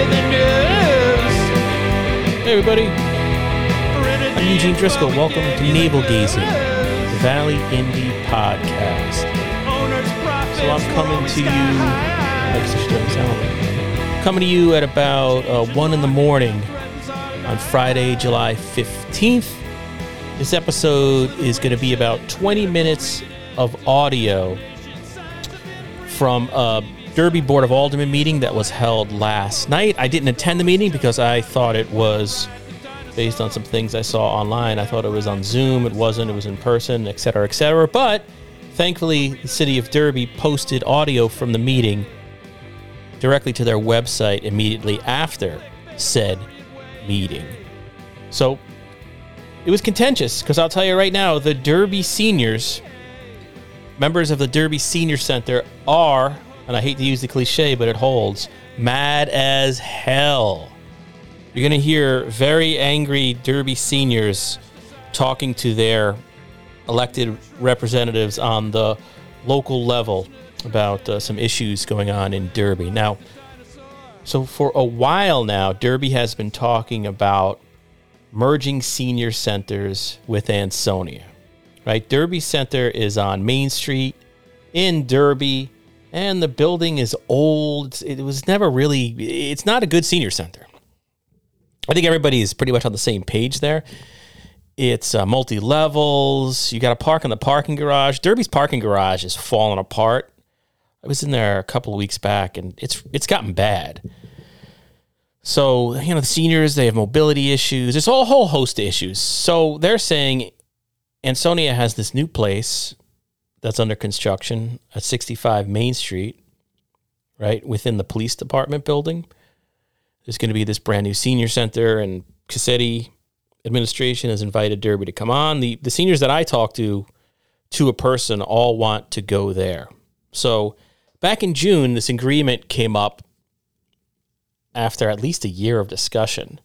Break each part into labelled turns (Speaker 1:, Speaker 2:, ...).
Speaker 1: you the news.
Speaker 2: Hey, everybody. I'm Eugene Driscoll. Welcome to Navel Gazing, the Valley Indie Podcast. So I'm coming to you. I guess I should have sound. Coming to you at about uh, 1 in the morning on Friday, July 15th. This episode is going to be about 20 minutes of audio from a Derby Board of Aldermen meeting that was held last night. I didn't attend the meeting because I thought it was based on some things I saw online. I thought it was on Zoom. It wasn't. It was in person, et cetera, et cetera. But thankfully, the city of Derby posted audio from the meeting directly to their website immediately after said meeting. So it was contentious because I'll tell you right now, the Derby seniors, members of the Derby Senior Center, are, and I hate to use the cliche, but it holds, mad as hell. You're going to hear very angry Derby seniors talking to their elected representatives on the local level about uh, some issues going on in Derby. Now, so for a while now, Derby has been talking about merging senior centers with Ansonia. Right? Derby Center is on Main Street in Derby, and the building is old. It was never really, it's not a good senior center. I think everybody is pretty much on the same page there. It's uh, multi levels. You got to park in the parking garage. Derby's parking garage is falling apart. I was in there a couple of weeks back, and it's it's gotten bad. So you know the seniors they have mobility issues. There's a whole host of issues. So they're saying Ansonia has this new place that's under construction at 65 Main Street, right within the police department building. There's going to be this brand new senior center, and Cassetti administration has invited Derby to come on. The the seniors that I talk to, to a person, all want to go there. So back in June, this agreement came up after at least a year of discussion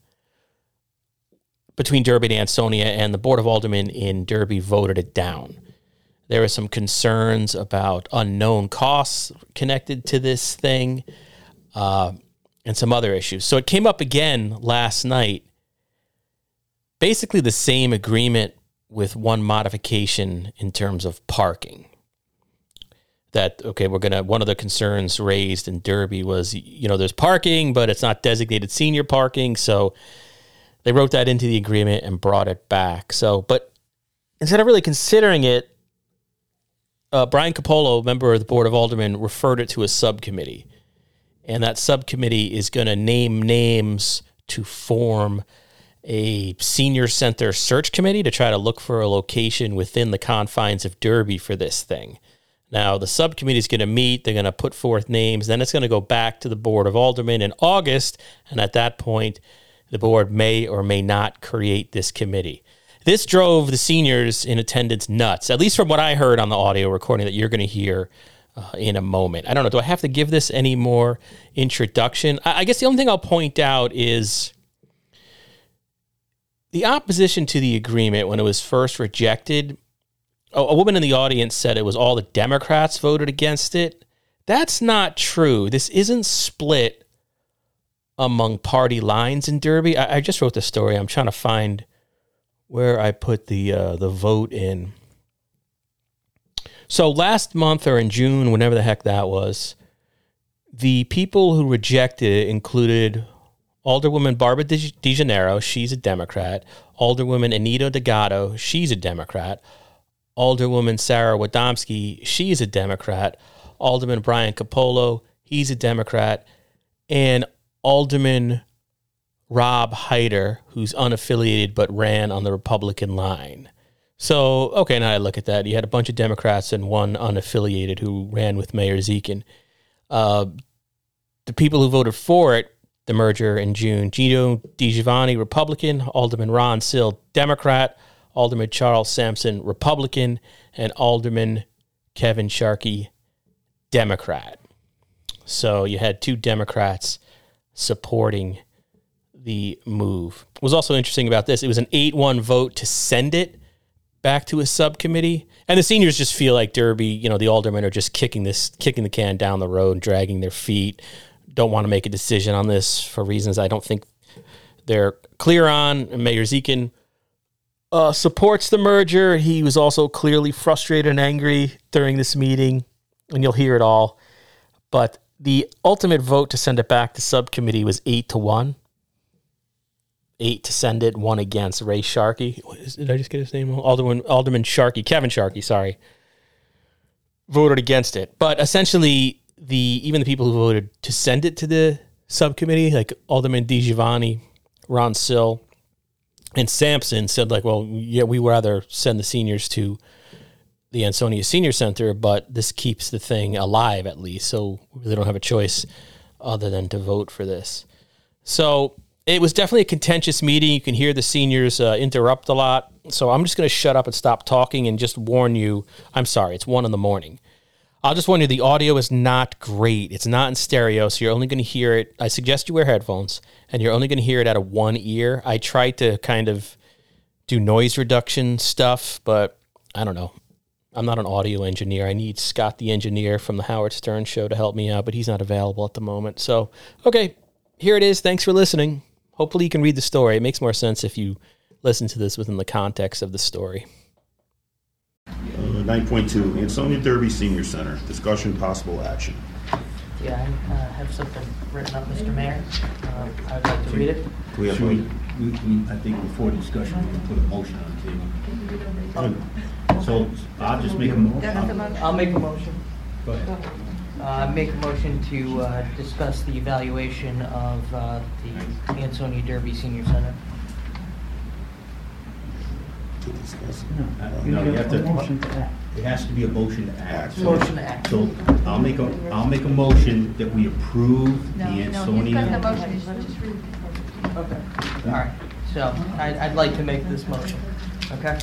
Speaker 2: between Derby and Ansonia, and the Board of Aldermen in Derby voted it down. There were some concerns about unknown costs connected to this thing uh, and some other issues. So it came up again last night. Basically, the same agreement with one modification in terms of parking that okay we're gonna one of the concerns raised in derby was you know there's parking but it's not designated senior parking so they wrote that into the agreement and brought it back so but instead of really considering it uh, brian capolo member of the board of aldermen referred it to a subcommittee and that subcommittee is going to name names to form a senior center search committee to try to look for a location within the confines of derby for this thing now, the subcommittee is going to meet, they're going to put forth names, then it's going to go back to the Board of Aldermen in August, and at that point, the board may or may not create this committee. This drove the seniors in attendance nuts, at least from what I heard on the audio recording that you're going to hear uh, in a moment. I don't know. Do I have to give this any more introduction? I, I guess the only thing I'll point out is the opposition to the agreement when it was first rejected a woman in the audience said it was all the Democrats voted against it. That's not true. This isn't split among party lines in Derby. I, I just wrote the story. I'm trying to find where I put the uh, the vote in. So last month or in June, whenever the heck that was, the people who rejected it included Alderwoman Barbara DeGennaro, she's a Democrat. Alderwoman Anita Delgado, she's a Democrat. Alderwoman Sarah Widomski, she's a Democrat. Alderman Brian Capolo, he's a Democrat. And Alderman Rob Hyder, who's unaffiliated but ran on the Republican line. So, okay, now I look at that. You had a bunch of Democrats and one unaffiliated who ran with Mayor Dziekan. Uh, the people who voted for it, the merger in June, Gino DiGiovanni, Republican, Alderman Ron Sill, Democrat, Alderman Charles Sampson, Republican, and Alderman Kevin Sharkey, Democrat. So you had two Democrats supporting the move. What was also interesting about this, it was an 8 1 vote to send it back to a subcommittee. And the seniors just feel like Derby, you know, the aldermen are just kicking this, kicking the can down the road, dragging their feet, don't want to make a decision on this for reasons I don't think they're clear on. And Mayor Dziekan uh, supports the merger. He was also clearly frustrated and angry during this meeting, and you'll hear it all. But the ultimate vote to send it back to subcommittee was eight to one. Eight to send it, one against Ray Sharkey. Did I just get his name? Alderman Alderman Sharkey, Kevin Sharkey. Sorry, voted against it. But essentially, the even the people who voted to send it to the subcommittee, like Alderman DiGiovanni, Ron Sill, and Sampson, said like, well, yeah, we would rather send the seniors to the Ansonia Senior Center, but this keeps the thing alive at least. So we really don't have a choice other than to vote for this. So it was definitely a contentious meeting. You can hear the seniors uh, interrupt a lot. So I'm just going to shut up and stop talking and just warn you. I'm sorry, it's one in the morning. I'll just warn you the audio is not great. It's not in stereo, so you're only going to hear it. I suggest you wear headphones, and you're only going to hear it out of one ear. I tried to kind of do noise reduction stuff, but I don't know. I'm not an audio engineer. I need Scott, the engineer from the Howard Stern show, to help me out, but he's not available at the moment. So, okay, here it is. Thanks for listening. Hopefully, you can read the story. It makes more sense if you listen to this within the context of the story.
Speaker 1: Uh, 9.2, Ansonia Derby Senior Center, discussion possible action.
Speaker 3: Yeah, I uh, have something written up, Mr. Mayor. Uh, I would like to read it.
Speaker 1: We have,
Speaker 4: Should we, we, we- I think before discussion, we can put a motion on the table. So I'll just make a mo-
Speaker 3: I'll make a motion.
Speaker 4: Go ahead.
Speaker 3: Uh, Make a motion to uh, discuss the evaluation of uh, the Ansonia Derby Senior Center.
Speaker 1: to discuss.
Speaker 4: Uh, No, you have to, it has to be a motion to act. So-
Speaker 3: Motion to act.
Speaker 4: So I'll make a, I'll make a motion that we approve the
Speaker 5: No, no, he's got the
Speaker 4: Ansonia.
Speaker 5: motion, just read it.
Speaker 3: Okay. All right, so I- I'd like to make this motion, okay?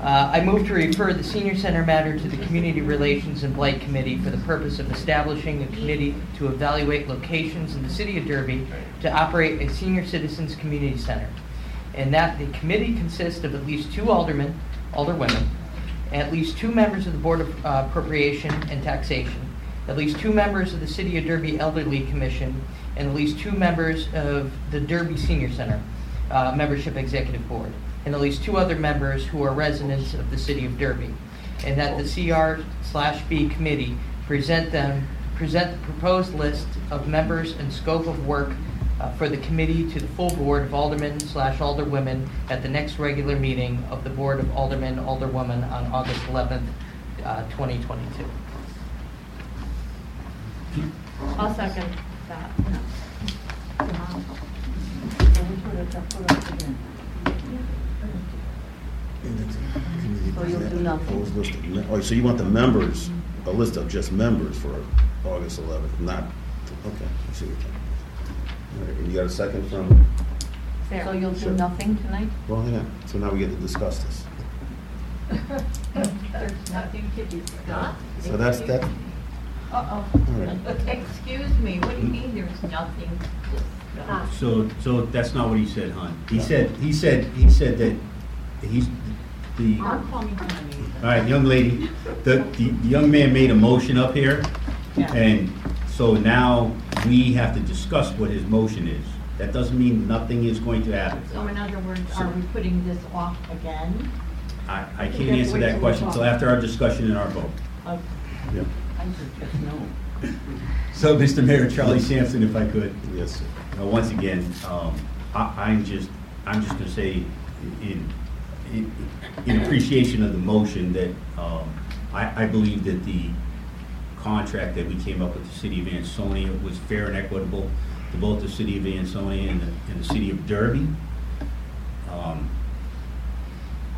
Speaker 3: Uh, I move to refer the senior center matter to the Community Relations and Blight Committee for the purpose of establishing a committee to evaluate locations in the city of Derby to operate a senior citizens community center. And that the committee consists of at least two aldermen, alderwomen, at least two members of the Board of uh, Appropriation and Taxation, at least two members of the City of Derby Elderly Commission, and at least two members of the Derby Senior Center uh, Membership Executive Board, and at least two other members who are residents of the City of Derby. And that the CR slash B committee present them, present the proposed list of members and scope of work uh, for the committee to the full Board of Aldermen slash Alderwomen at the next regular meeting of the Board of Aldermen, Alderwomen on August 11th, uh, 2022.
Speaker 5: I'll second that.
Speaker 1: So
Speaker 5: you'll do nothing?
Speaker 1: Oh, so you want the members, a list of just members for August 11th, not, okay, I see what you're saying. All right, and you got a second from,
Speaker 5: So you'll
Speaker 1: Sure.
Speaker 5: do nothing tonight?
Speaker 1: well, hang on, so now we get to discuss this.
Speaker 5: There's nothing to discuss.
Speaker 1: So that's, that,
Speaker 5: Uh-oh.
Speaker 1: all right.
Speaker 5: Excuse me, what do you mean there's nothing to discuss?
Speaker 4: So, so that's not what he said, hon. He said, he said, he said that he's, the, all
Speaker 5: I'm calling for a
Speaker 4: young lady, the, the the young man made a motion up here.
Speaker 5: Yeah.
Speaker 4: And so now we have to discuss what his motion is. That doesn't mean nothing is going to happen.
Speaker 5: So in other words, are we putting this off again?
Speaker 4: I, I can't answer that question until after our discussion and our vote.
Speaker 5: Okay.
Speaker 1: Yep.
Speaker 5: I should just know.
Speaker 4: So, Mr. Mayor, Charlie Sampson, if I could.
Speaker 1: Yes, sir.
Speaker 4: Uh, Once again, um, I, I'm just, I'm just gonna say in, in, appreciation of the motion that, um, I, I believe that the contract that we came up with the city of Ansonia was fair and equitable to both the city of Ansonia and the, and the city of Derby. Um,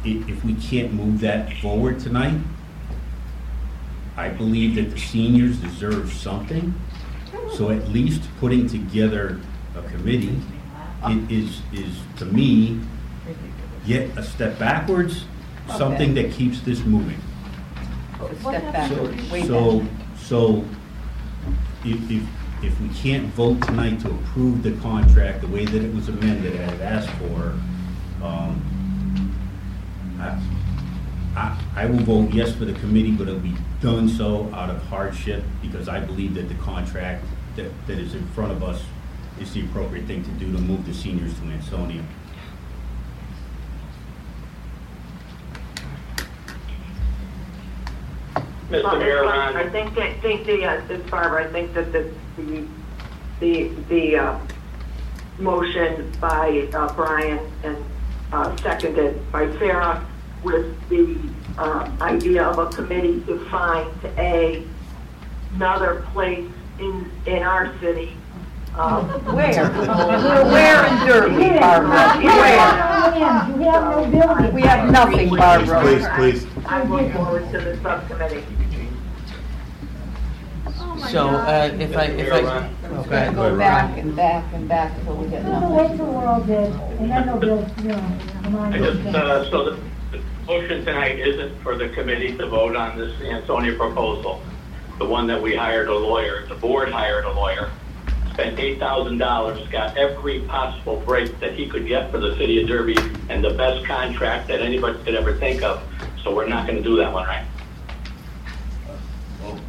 Speaker 4: i- if we can't move that forward tonight, I believe that the seniors deserve something. So at least putting together a committee is, is, to me, yet a step backwards, something that keeps this moving.
Speaker 5: Step
Speaker 4: So,
Speaker 5: backwards, way
Speaker 4: so,
Speaker 5: back.
Speaker 4: so if, if, if we can't vote tonight to approve the contract the way that it was amended, I had asked for, um, I, I, I will vote yes for the committee, but it'll be done so out of hardship because I believe that the contract that, that is in front of us is the appropriate thing to do to move the seniors to Ansonia.
Speaker 6: Mr. Mayor,
Speaker 7: I think that, think the, uh, it's Barbara, I think that the, the, the, the, uh, motion by, uh, Brian and, uh, seconded by Sarah with the, uh, idea of a committee to find a, another place in, in our city. Uh,
Speaker 3: Where? Where in Derby, Barbara? Where?
Speaker 8: You have no building.
Speaker 3: We have nothing,
Speaker 1: Please,
Speaker 3: Barbara.
Speaker 1: please, please.
Speaker 7: I look forward to the subcommittee.
Speaker 3: So, uh, if I, if I, okay.
Speaker 9: Go back and back and back until we get
Speaker 8: We'll
Speaker 9: nothing.
Speaker 8: wait till we're all dead, and then they'll build, you know, come.
Speaker 6: I just, uh, so the, the motion tonight isn't for the committee to vote on this Ansonia proposal. The one that we hired a lawyer, the board hired a lawyer, spent eight thousand dollars, got every possible break that he could get for the city of Derby and the best contract that anybody could ever think of. So we're not gonna do that one, right?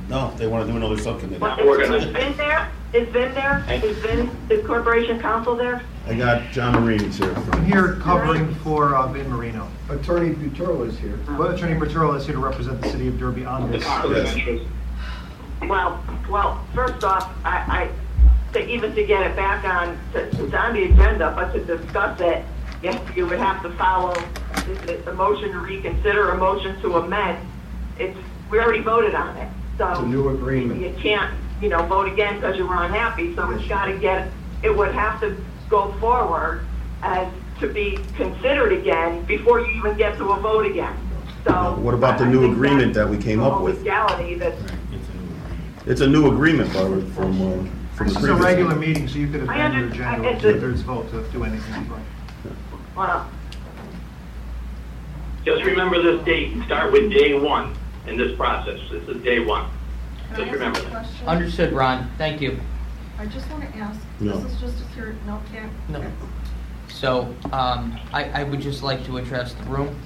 Speaker 1: Well, No, they want to do another subcommittee.
Speaker 7: What,
Speaker 6: We're
Speaker 7: is
Speaker 6: gonna-
Speaker 7: is Vin there? Is Vin there? Is Vin, is Corporation Counsel there?
Speaker 1: I got John Marines here.
Speaker 10: I'm here covering for uh, Vin Marino.
Speaker 11: Attorney Buterlo is here.
Speaker 10: But Attorney Bertolo is here to represent the city of Derby on
Speaker 6: The
Speaker 10: this.
Speaker 6: conflict of
Speaker 1: Yes.
Speaker 6: interest.
Speaker 7: Well, well, first off, I, I, to even to get it back on, to, it's on the agenda, but to discuss it, yes, you would have to follow the, the- the motion to reconsider, a motion to amend. It's, we already voted on it, so.
Speaker 11: It's a new agreement.
Speaker 7: You can't, you know, vote again because you were unhappy, so it's gotta get, it would have to go forward as to be considered again before you even get to a vote again, so.
Speaker 1: What about the
Speaker 7: I
Speaker 1: new
Speaker 7: think
Speaker 1: agreement
Speaker 7: that's
Speaker 1: that we came
Speaker 7: the
Speaker 1: up
Speaker 7: whole
Speaker 1: with?
Speaker 7: Legality that's
Speaker 4: It's a new agreement.
Speaker 1: It's a new agreement, Barbara, from, uh, from
Speaker 10: This
Speaker 1: the
Speaker 10: is a regular meeting, so you could
Speaker 7: I
Speaker 10: amend your
Speaker 7: under- I-
Speaker 10: agenda
Speaker 7: it's a-
Speaker 10: two-thirds vote to do anything you'd like.
Speaker 7: Well,
Speaker 6: Just remember this date, and start with day one in this process. This is day one. Just remember that.
Speaker 3: Understood, Ron, thank you.
Speaker 12: I just want to ask,
Speaker 1: No.
Speaker 12: this is just a ser, no, can't.
Speaker 3: No. So, um, I, I would just like to address the room.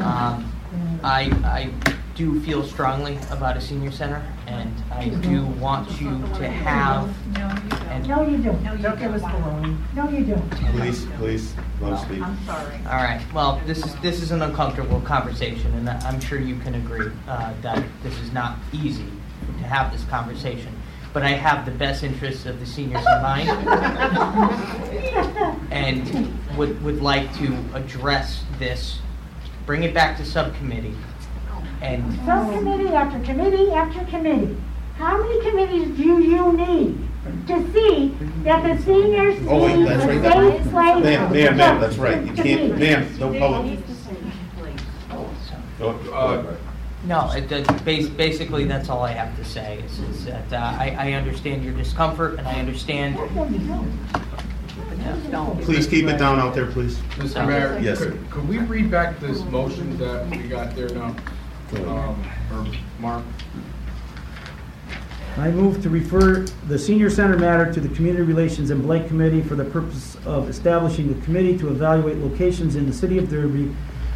Speaker 3: Um, I, I do feel strongly about a senior center, and I do want you to have, and,
Speaker 8: No, you don't.
Speaker 5: No, you
Speaker 12: Don't give us
Speaker 5: don't want-
Speaker 12: baloney.
Speaker 8: No, you don't.
Speaker 1: Please, please, let him speak.
Speaker 5: I'm sorry.
Speaker 3: all right, well, this is, this is an uncomfortable conversation, and I'm sure you can agree, uh, that this is not easy to have this conversation. But I have the best interests of the seniors in mind. and would, would like to address this, bring it back to subcommittee, and
Speaker 8: Subcommittee after committee after committee. How many committees do you need to see that the seniors need
Speaker 1: Oh, wait, that's
Speaker 8: a
Speaker 1: right.
Speaker 8: safe place?
Speaker 1: Ma'am, ma'am, ma'am, that's right. You can't,
Speaker 8: be?
Speaker 1: ma'am, no public. Go- go ahead.
Speaker 3: no, it, it, bas- basically, that's all I have to say, is, is that, uh, I, I understand your discomfort, and I understand,
Speaker 1: Please keep it down out there, please.
Speaker 13: Mr. Mayor?
Speaker 1: Yes, sir.
Speaker 13: could- Could we read back this motion that we got there now?
Speaker 1: Go ahead.
Speaker 13: Um, Or Mark?
Speaker 14: I move to refer the senior center matter to the Community Relations and Blight Committee for the purpose of establishing a committee to evaluate locations in the city of Derby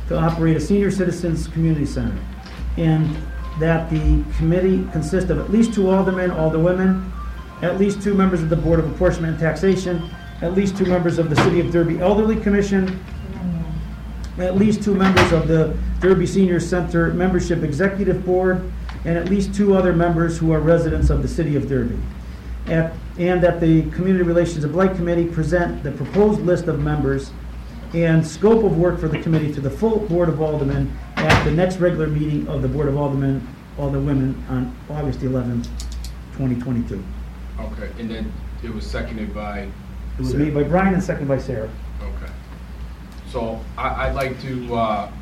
Speaker 14: to operate a senior citizens community center. And that the committee consist of at least two aldermen, alderwomen, at least two members of the Board of Apportionment and Taxation, at least two members of the City of Derby Elderly Commission, at least two members of the Derby Senior Center Membership Executive Board, and at least two other members who are residents of the city of Derby. At- And that the Community Relations and Blight Committee present the proposed list of members and scope of work for the committee to the full Board of Aldermen at the next regular meeting of the Board of Aldermen, Alderwomen on August 11th, 2022.
Speaker 13: Okay, and then it was seconded by,
Speaker 14: It was made by Brian and seconded by Sarah.
Speaker 13: Okay. So I, I'd like to, uh,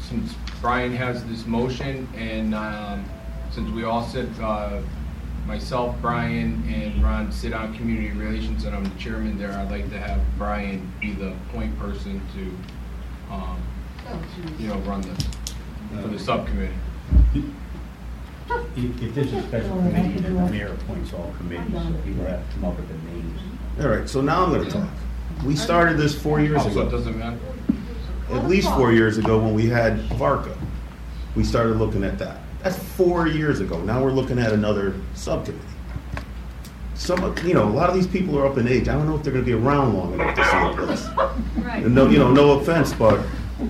Speaker 13: since Brian has this motion and, um, since we all sit, uh, myself, Brian, and Ron sit on community relations and I'm the chairman there, I'd like to have Brian be the point person to, um, you know, run this, for the subcommittee.
Speaker 4: If, if this is a special committee, then the mayor appoints all committees, so people have to come up with the names.
Speaker 1: All right, so now I'm gonna talk. We started this four years
Speaker 13: so it
Speaker 1: ago,
Speaker 13: doesn't matter?
Speaker 1: at least four years ago when we had Varka. We started looking at that. That's four years ago. Now we're looking at another subcommittee. some, of- you know, a lot of these people are up in age. I don't know if they're gonna be around long enough to see a place.
Speaker 5: Right.
Speaker 1: And no, you know, no offense, but,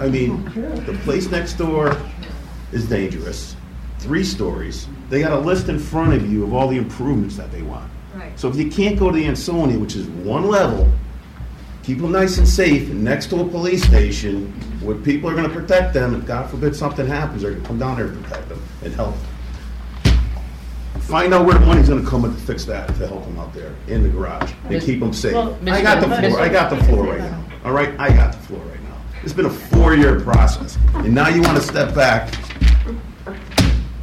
Speaker 1: I mean, the place next door is dangerous. Three stories. They got a list in front of you of all the improvements that they want.
Speaker 5: Right.
Speaker 1: So if you can't go to the Ansonia, which is one level, keep them nice and safe, and next to a police station, where people are gonna protect them, and God forbid something happens, they're gonna come down there and protect them and help. Find out where the money's gonna come in to fix that, to help them out there, in the garage, and keep them safe.
Speaker 3: Well,
Speaker 1: I got the floor, I got the floor right now, all right? I got the floor right now. It's been a four-year process, and now you wanna step back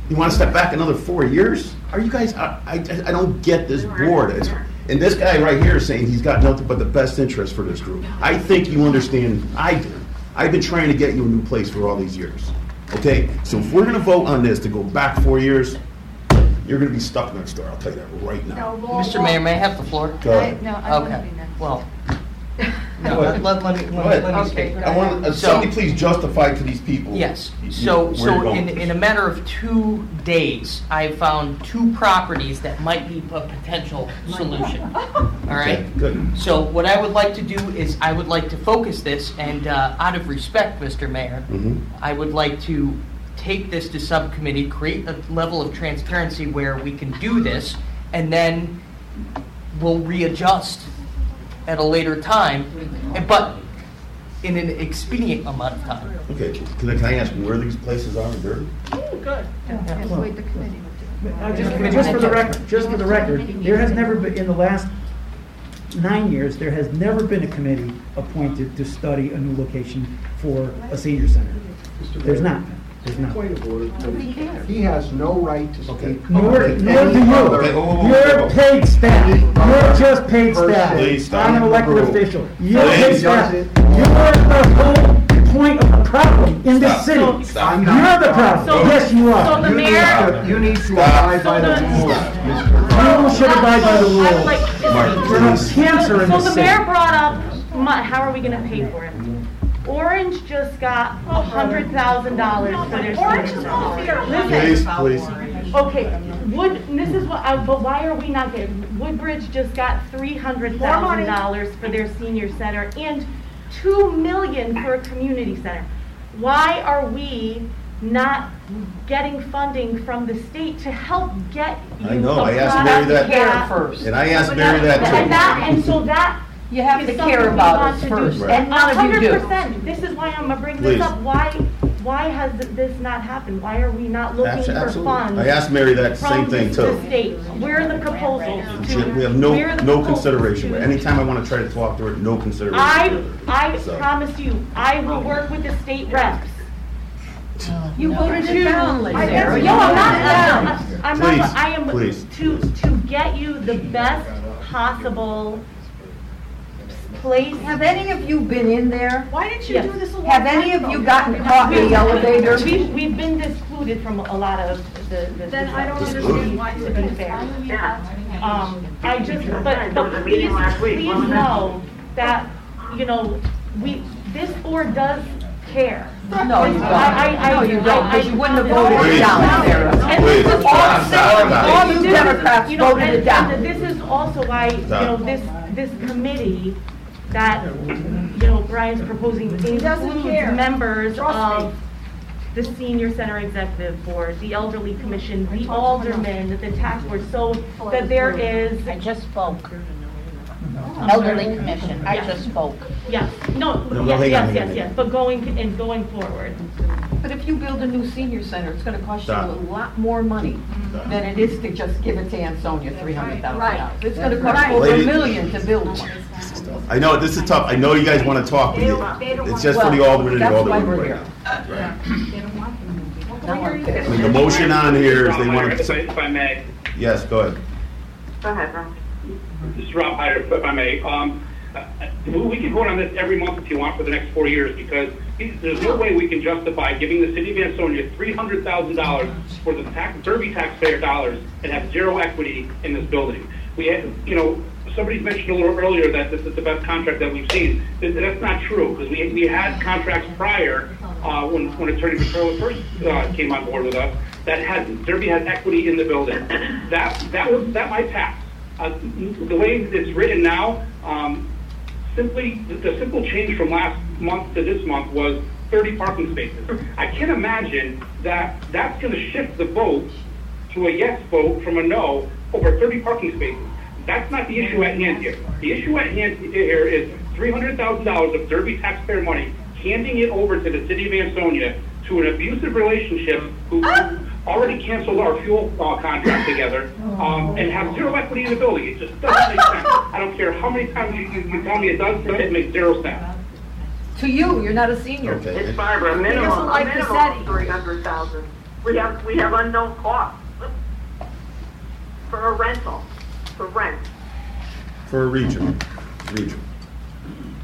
Speaker 1: you want to step back another four years? Are you guys? I, I, I don't get this board. It's, and this guy right here is saying he's got nothing but the best interest for this group. I think you understand. I do. I've been trying to get you a new place for all these years. Okay, so if we're gonna vote on this to go back four years, you're gonna be stuck next door. I'll tell you that right now.
Speaker 3: No, Mr. Mayor, may I have the floor?
Speaker 1: Go ahead.
Speaker 9: No, I don't want to
Speaker 3: Okay,
Speaker 9: be next.
Speaker 3: well, no, let, let, let me, let me- let me
Speaker 9: Okay,
Speaker 3: speak.
Speaker 1: I want uh,
Speaker 3: So-
Speaker 1: somebody please justify to these people.
Speaker 3: Yes,
Speaker 1: you-
Speaker 3: so,
Speaker 1: where
Speaker 3: so
Speaker 1: you're going
Speaker 3: in,
Speaker 1: with
Speaker 3: in a
Speaker 1: this.
Speaker 3: matter of two days, I found two properties that might be a potential solution. All right?
Speaker 1: Okay, Good.
Speaker 3: So what I would like to do is I would like to focus this and, uh, out of respect, Mr. Mayor,
Speaker 1: Mhm.
Speaker 3: I would like to take this to subcommittee, create a level of transparency where we can do this, and then we'll readjust at a later time, and- but in an expedient amount of time.
Speaker 1: Okay, can I, can I ask where these places are in Derby?
Speaker 9: Yes, wait, the committee.
Speaker 14: Uh, Just just for the record, just for the record, there has never been, in the last nine years, there has never been a committee appointed to study a new location for a senior center. There's not, there's not.
Speaker 11: Point of order. He has no right to speak.
Speaker 14: Nor, nor do you.
Speaker 1: Okay, whoa, whoa, whoa,
Speaker 14: You're
Speaker 1: whoa.
Speaker 14: paid staff. You're just paid staff.
Speaker 1: Please stop.
Speaker 14: I'm an elected official. You're
Speaker 1: Please.
Speaker 14: paid staff. You're the whole point of the problem in this
Speaker 1: Stop.
Speaker 14: city.
Speaker 1: Stop.
Speaker 11: I'm
Speaker 14: You're
Speaker 11: not-
Speaker 14: the problem.
Speaker 11: So-
Speaker 14: Yes, you
Speaker 12: So
Speaker 14: are.
Speaker 12: the
Speaker 11: You need
Speaker 12: mayor,
Speaker 11: to- You need to abide by the
Speaker 12: So
Speaker 11: rules,
Speaker 1: Stop.
Speaker 11: Mr.
Speaker 14: You should abide by the
Speaker 12: I would like,
Speaker 14: rules.
Speaker 1: Mark,
Speaker 14: We're not cancer in
Speaker 12: so
Speaker 14: this
Speaker 12: the
Speaker 14: city.
Speaker 12: mayor brought up, mon- how are we gonna pay for it? Orange just got a hundred thousand dollars for their
Speaker 5: Orange
Speaker 12: senior
Speaker 5: is all
Speaker 12: center.
Speaker 1: Please, please.
Speaker 12: Okay, Wood, this is what, I- but why are we not getting, Woodbridge just got three hundred thousand dollars for their senior center and two million for a community center. Why are we not getting funding from the state to help get you
Speaker 1: I know, I asked Mary
Speaker 12: product
Speaker 1: that-
Speaker 3: first.
Speaker 1: And I asked Mary that too.
Speaker 12: And that, and so that
Speaker 9: You have to
Speaker 12: something
Speaker 9: care
Speaker 12: we
Speaker 9: about
Speaker 12: want
Speaker 9: us
Speaker 12: to do.
Speaker 9: first,
Speaker 1: Right.
Speaker 9: and none of you
Speaker 12: hundred
Speaker 9: do.
Speaker 12: percent, this is why I'm gonna bring
Speaker 1: Please.
Speaker 12: this up, why, why has this not happened? Why are we not looking
Speaker 1: Abs-
Speaker 12: for
Speaker 1: Absolutely.
Speaker 12: funds?
Speaker 1: I asked Mary that same
Speaker 12: from
Speaker 1: thing
Speaker 12: the
Speaker 1: too.
Speaker 12: state? Where are the proposals
Speaker 1: She-
Speaker 12: to?
Speaker 1: We have no,
Speaker 12: are the
Speaker 1: no
Speaker 12: proposals
Speaker 1: consideration.
Speaker 12: to-
Speaker 1: Anytime I want to try to talk to her, no consideration.
Speaker 12: I, I
Speaker 1: So-
Speaker 12: promise you, I will work with the state reps.
Speaker 9: You voted it down,
Speaker 12: I-
Speaker 9: Sarah.
Speaker 12: No, I'm not, I'm not, I'm not, I am
Speaker 1: please,
Speaker 12: to,
Speaker 1: please.
Speaker 12: to get you the best possible place.
Speaker 9: Have any of you been in there?
Speaker 5: Why didn't you
Speaker 12: Yes.
Speaker 5: do this a long
Speaker 9: Have
Speaker 5: time
Speaker 9: any of you gotten caught in the elevator?
Speaker 12: We've, we've been excluded from a lot of the, the.
Speaker 5: Then I don't
Speaker 1: This
Speaker 5: understand why you
Speaker 12: To be
Speaker 5: did
Speaker 12: fair.
Speaker 7: Yeah.
Speaker 12: Um, I just, but,
Speaker 7: There
Speaker 12: but please,
Speaker 7: meeting last week,
Speaker 12: please know that, you know, we, this board does care.
Speaker 9: No, you don't.
Speaker 12: I- I- I-
Speaker 9: No, you don't, because you wouldn't have voted
Speaker 1: Please.
Speaker 9: it down, Sarah.
Speaker 12: And
Speaker 1: Please,
Speaker 12: this is
Speaker 1: stop,
Speaker 12: all,
Speaker 1: stop, stop.
Speaker 9: All you Democrats
Speaker 12: you know,
Speaker 9: voted
Speaker 12: and-
Speaker 9: it down.
Speaker 12: and This is also why, you
Speaker 1: Stop.
Speaker 12: know, this, this committee that, you know, Brian's proposing
Speaker 5: doesn't
Speaker 12: includes
Speaker 5: care.
Speaker 12: members
Speaker 5: Trust me.
Speaker 12: of the senior center executive board, the elderly commission, the aldermen, the tax board, so oh, that there is,
Speaker 15: I just spoke. Oh. Elderly Commission, I just spoke.
Speaker 12: yes, no,
Speaker 1: No, no,
Speaker 12: yes,
Speaker 1: hang on,
Speaker 12: yes,
Speaker 1: hang
Speaker 12: yes,
Speaker 1: on.
Speaker 12: yes, but going, and going forward.
Speaker 9: But if you build a new senior center, it's gonna cost you a
Speaker 1: Stop.
Speaker 9: lot more money than it is to just give it to Ansonia, three hundred thousand dollars.
Speaker 5: Right.
Speaker 9: It's gonna cost over a
Speaker 1: Lady-
Speaker 9: million to build one.
Speaker 1: I know, this is tough. I know you guys want to talk, but
Speaker 7: They
Speaker 1: you-
Speaker 7: don't- they don't
Speaker 1: it's
Speaker 7: want-
Speaker 1: just for the
Speaker 9: Well,
Speaker 1: alderman and the
Speaker 9: That's why
Speaker 1: alderman.
Speaker 9: we're here. Now I'm
Speaker 1: I
Speaker 9: pissed.
Speaker 1: mean, the motion on here is they want
Speaker 6: If I-
Speaker 1: to,
Speaker 6: if I may,
Speaker 1: yes, go ahead.
Speaker 7: Go ahead, Ron.
Speaker 6: this is Rob Hyder, if I may. Um, uh, uh, We can vote on this every month if you want for the next four years, because there's no way we can justify giving the city of Ansonia three hundred thousand dollars for the tax, Derby taxpayer dollars and have zero equity in this building. We had, you know, somebody mentioned a little earlier that this is the best contract that we've seen. That- That's not true, because we, we had contracts prior, uh, when, when Attorney Petrola first, uh, came on board with us, that had, Derby had equity in the building. That, that was, that might pass.
Speaker 16: uh, the way it's written now, um, simply, the- the simple change from last month to this month was 30 parking spaces. I can't imagine that that's going to shift the vote to a yes vote from a no over 30 parking spaces. That's not the issue at hand here. The issue at hand here is $300,000 of Derby taxpayer money, handing it over to the city of Ansonia to an abusive relationship who who already canceled our fuel uh, contract together um, and have zero equity in the building. It just doesn't make sense. I don't care how many times you, you you tell me it does, it makes zero sense.
Speaker 9: To you, you're not a senior.
Speaker 1: Okay.
Speaker 7: It's Barbara, a minimum,
Speaker 9: doesn't
Speaker 7: a
Speaker 9: like
Speaker 7: minimum
Speaker 9: city.
Speaker 7: of three hundred thousand. We have, we have unknown costs. For a rental, for rent.
Speaker 1: For a region, region.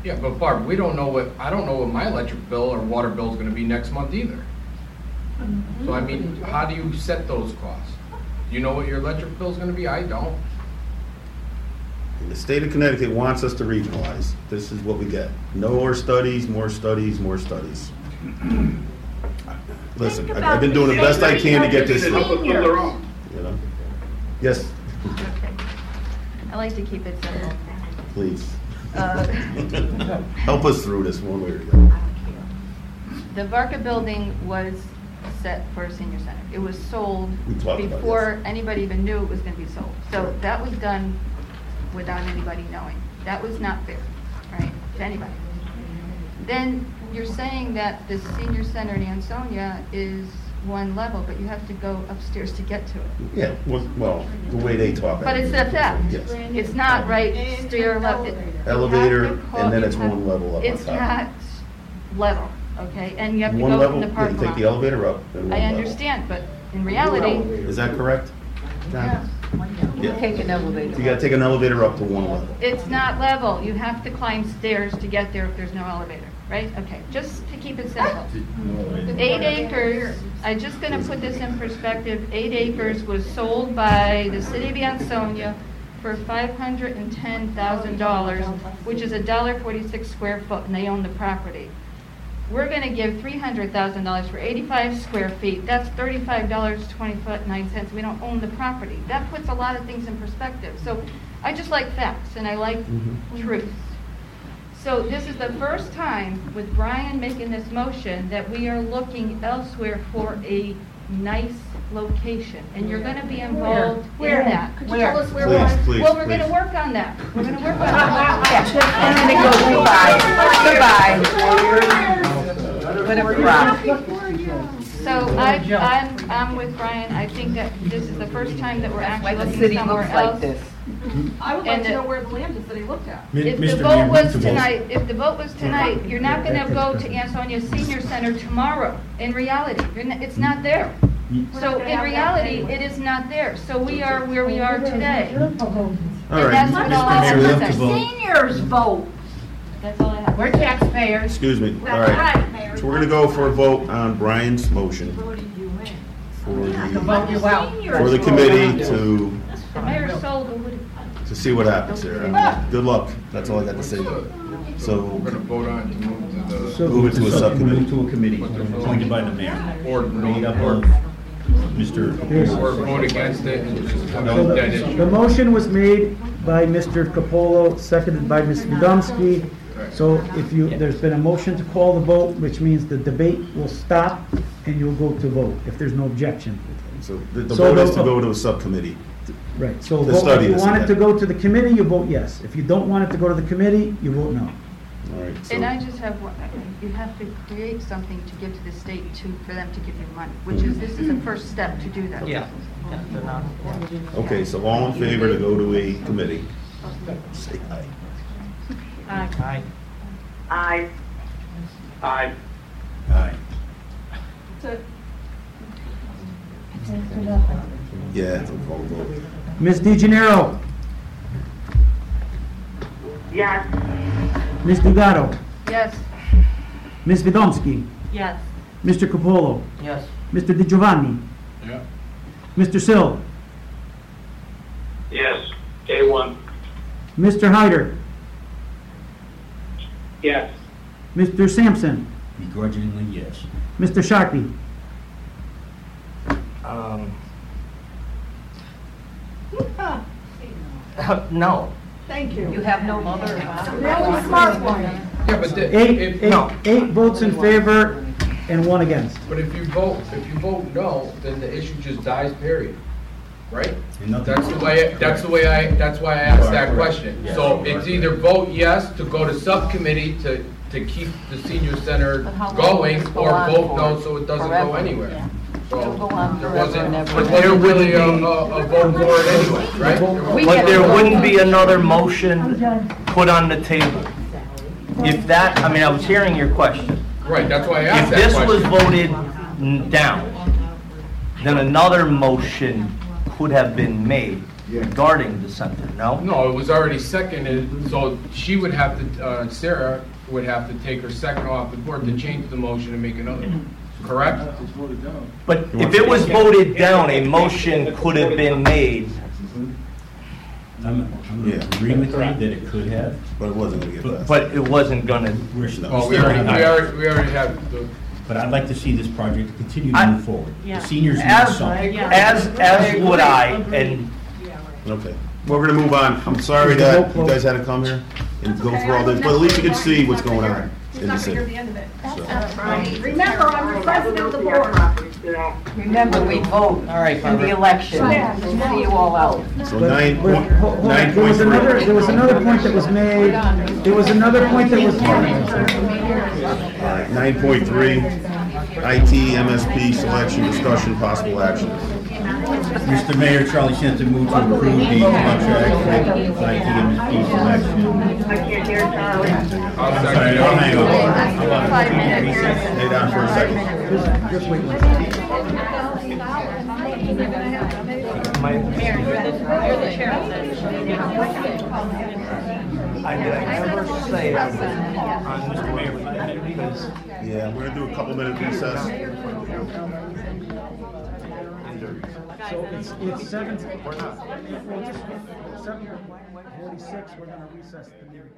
Speaker 13: Yeah, but Barb, we don't know what, I don't know what my electric bill or water bill is gonna be next month either. So I mean, how do you set those costs? Do you know what your electric bill is gonna be? I don't.
Speaker 1: The state of Connecticut wants us to regionalize. This is what we get. No more studies, more studies, more studies. Listen, I- I've been doing the best I can to get this through, you know? Yes,
Speaker 15: I like to keep it simple.
Speaker 1: please.
Speaker 15: Uh,
Speaker 1: Help us through this one way or the other.
Speaker 15: The Varka building was set for a senior center. It was sold
Speaker 1: We talked about it,
Speaker 15: before anybody even knew it was gonna be sold. So that was done without anybody knowing. That was not fair, right, to anybody. Then you're saying that the senior center in Ansonia is one level, but you have to go upstairs to get to it.
Speaker 1: Yeah, well, well, the way they talk. About it.
Speaker 15: But it's a that.
Speaker 1: Yes.
Speaker 15: It's not right stair level. You
Speaker 1: Elevator, and then it's one level up on
Speaker 15: It's
Speaker 1: top.
Speaker 15: not level, okay? And you have to
Speaker 1: One
Speaker 15: go
Speaker 1: level,
Speaker 15: from the
Speaker 1: yeah, you
Speaker 15: parking
Speaker 1: take the elevator up and one
Speaker 15: I
Speaker 1: level.
Speaker 15: understand, but in reality,
Speaker 1: Is that correct? John? Yeah.
Speaker 9: Take an elevator.
Speaker 1: You gotta take an elevator up to one level.
Speaker 15: it's not level. You have to climb stairs to get there if there's no elevator, right? Okay, just to keep it simple. Eight acres, I'm just gonna put this in perspective, eight acres was sold by the city of Ansonia for five hundred and ten thousand dollars, which is a dollar forty-six square foot, and they own the property. We're gonna give three hundred thousand dollars for eighty-five square feet, that's thirty-five dollars, twenty foot, nine cents, we don't own the property. That puts a lot of things in perspective, so I just like facts, and I like mm-hmm. truth. So this is the first time with Brian making this motion that we are looking elsewhere for a nice location. And you're gonna be involved in
Speaker 9: Where?
Speaker 15: that. Could you
Speaker 9: Where?
Speaker 15: tell us where
Speaker 1: Please,
Speaker 15: we're?
Speaker 1: please,
Speaker 15: Well, we're gonna
Speaker 1: please.
Speaker 15: work on that. We're gonna work on that.
Speaker 9: And then it goes goodbye, goodbye. Let it rock.
Speaker 15: So I, I'm, I'm with Brian. I think that this is the first time that we're
Speaker 9: Why
Speaker 15: actually
Speaker 9: the
Speaker 15: looking
Speaker 9: city
Speaker 15: somewhere
Speaker 9: looks like
Speaker 15: else.
Speaker 9: this.
Speaker 12: I would
Speaker 15: like
Speaker 12: like
Speaker 15: to
Speaker 12: to
Speaker 15: know
Speaker 12: know where the land is that he looked at.
Speaker 15: If the vote was tonight, if the vote was tonight, you're not gonna go to Ansonia Senior Center tomorrow, in reality. You're not, it's not there. Mm. So in reality, it is not there. So we are where we are today.
Speaker 1: All
Speaker 15: And
Speaker 1: right.
Speaker 15: that's what all I
Speaker 1: Mayor, we
Speaker 15: have
Speaker 1: have
Speaker 15: to
Speaker 1: to.
Speaker 9: Seniors vote.
Speaker 15: That's all I have.
Speaker 9: We're taxpayers.
Speaker 1: Excuse me, all right. So we're gonna go for a vote on Brian's motion for the,
Speaker 9: vote you out.
Speaker 1: for the committee to,
Speaker 15: The mayor sold the wood.
Speaker 1: To see what happens here. I mean, ah! Good luck, that's all I got to say. So,
Speaker 13: We're gonna vote on to move to the.
Speaker 14: So-
Speaker 1: move it to a subcommittee.
Speaker 17: to a committee appointed by the mayor,
Speaker 13: Or
Speaker 17: made up
Speaker 13: or,
Speaker 17: of Mr.
Speaker 13: or vote against it and just have
Speaker 14: So
Speaker 13: a dead
Speaker 14: The motion was made by Mr. Capolo, seconded by Ms. Widomski. So if you, there's been a motion to call the vote, which means the debate will stop and you'll go to vote if there's no objection.
Speaker 1: so the the
Speaker 14: So
Speaker 1: vote is to go to a subcommittee.
Speaker 14: Right, so
Speaker 1: To
Speaker 14: vote-
Speaker 1: study
Speaker 14: if you
Speaker 1: this
Speaker 14: want it to
Speaker 1: again.
Speaker 14: go to the committee, you vote yes. If you don't want it to go to the committee, you vote no.
Speaker 1: All right, so,
Speaker 15: And I just have one, you have to create something to give to the state to, for them to give you money, which is, this is the first step to do that.
Speaker 3: Yeah. Yeah, they're not-
Speaker 1: okay, so all in favor to go to a committee? Say aye.
Speaker 3: Aye.
Speaker 7: I,
Speaker 16: Aye.
Speaker 17: Aye.
Speaker 1: Yeah, it's a call vote.
Speaker 14: Ms. DeGennaro,
Speaker 7: yes,
Speaker 14: Ms. Dugatto,
Speaker 15: Yes.
Speaker 14: Ms. Widomski,
Speaker 12: Yes.
Speaker 14: Mr. Capolo,
Speaker 3: Yes.
Speaker 14: Mr. Di Giovanni,
Speaker 13: Yeah.
Speaker 14: Mr. Sill,
Speaker 6: Yes. Day one.
Speaker 14: Mr. Hyder,
Speaker 16: Yes.
Speaker 14: Mr. Sampson,
Speaker 17: Begrudgingly, yes.
Speaker 14: Mr. Sharkey.
Speaker 3: Um, Uh,
Speaker 17: no.
Speaker 18: Thank you.
Speaker 3: You have no mother.
Speaker 18: The only smart one.
Speaker 13: Yeah, but the,
Speaker 14: Eight,
Speaker 13: if,
Speaker 14: eight, eight votes in favor and one against.
Speaker 13: but if you vote, if you vote no, then the issue just dies, period. Right?
Speaker 4: And nothing-
Speaker 13: That's the way, that's the way I, that's why I asked that
Speaker 4: Correct.
Speaker 13: question.
Speaker 4: Yes.
Speaker 13: So it's either vote yes to go to subcommittee to, to keep the senior center
Speaker 9: But how long
Speaker 13: going,
Speaker 9: this go
Speaker 13: or
Speaker 9: on
Speaker 13: vote
Speaker 9: for?
Speaker 13: no so it doesn't go
Speaker 9: Forever.
Speaker 13: anywhere.
Speaker 9: It'll go
Speaker 13: So
Speaker 9: on
Speaker 13: there
Speaker 9: forever
Speaker 13: wasn't,
Speaker 9: and ever.
Speaker 13: but there really a, a a vote for it anyway, right?
Speaker 9: We
Speaker 17: But there wouldn't be another motion put on the table. If that, I mean, I was hearing your question.
Speaker 13: Right, that's why I
Speaker 17: If
Speaker 13: asked that If
Speaker 17: this was
Speaker 13: question.
Speaker 17: voted n- down, then another motion could have been made regarding the center, no?
Speaker 13: No, it was already seconded, so she would have to, uh, Sarah would have to take her second off the board to change the motion and make another, correct?
Speaker 17: But if it was voted down, a motion could have been made.
Speaker 4: I'm, I'm
Speaker 1: Yeah.
Speaker 4: agreeing with you that it could have.
Speaker 1: But it wasn't gonna get passed.
Speaker 17: But it wasn't gonna,
Speaker 4: We're oh, still-
Speaker 13: Well, we already, we already, we already have the,
Speaker 4: But I'd like to see this project continue
Speaker 17: I-
Speaker 4: to move forward.
Speaker 5: Yeah.
Speaker 4: The seniors need
Speaker 17: as,
Speaker 4: something.
Speaker 17: as, as would I, and
Speaker 1: Okay, we're gonna move on. I'm sorry that you guys had to come here and go through all this, but at least you can see what's going on in the city.
Speaker 18: Um, remember, I'm the president of the board.
Speaker 9: Remember, we vote
Speaker 17: All right,
Speaker 9: in the
Speaker 17: Barbara.
Speaker 9: election.
Speaker 18: Yeah.
Speaker 9: See you all out.
Speaker 1: So nine
Speaker 14: but
Speaker 1: point,
Speaker 14: ho- hold on,
Speaker 1: nine
Speaker 14: There
Speaker 1: point
Speaker 14: was another, there was another point that was made, there was another point that was.
Speaker 1: All right, nine point three, IT, MSP, selection, discussion, possible action.
Speaker 4: Mr. Mayor, Charlie Shenton moved to approve the contract with IT and selection.
Speaker 19: I can't hear Charlie.
Speaker 13: I'll
Speaker 4: I'm sorry,
Speaker 13: second
Speaker 4: no, hang on.
Speaker 15: Five minutes.
Speaker 1: Stay down for a second.
Speaker 14: Just just wait one second.
Speaker 17: my,
Speaker 5: Mayor, you're the, you're the chair of this.
Speaker 17: I did I ever say on Mr. Mayor, because
Speaker 1: Yeah, we're gonna do a couple minute recess.
Speaker 14: So it's, it's seven, we're not. Seven forty-six, we're gonna recess the meeting.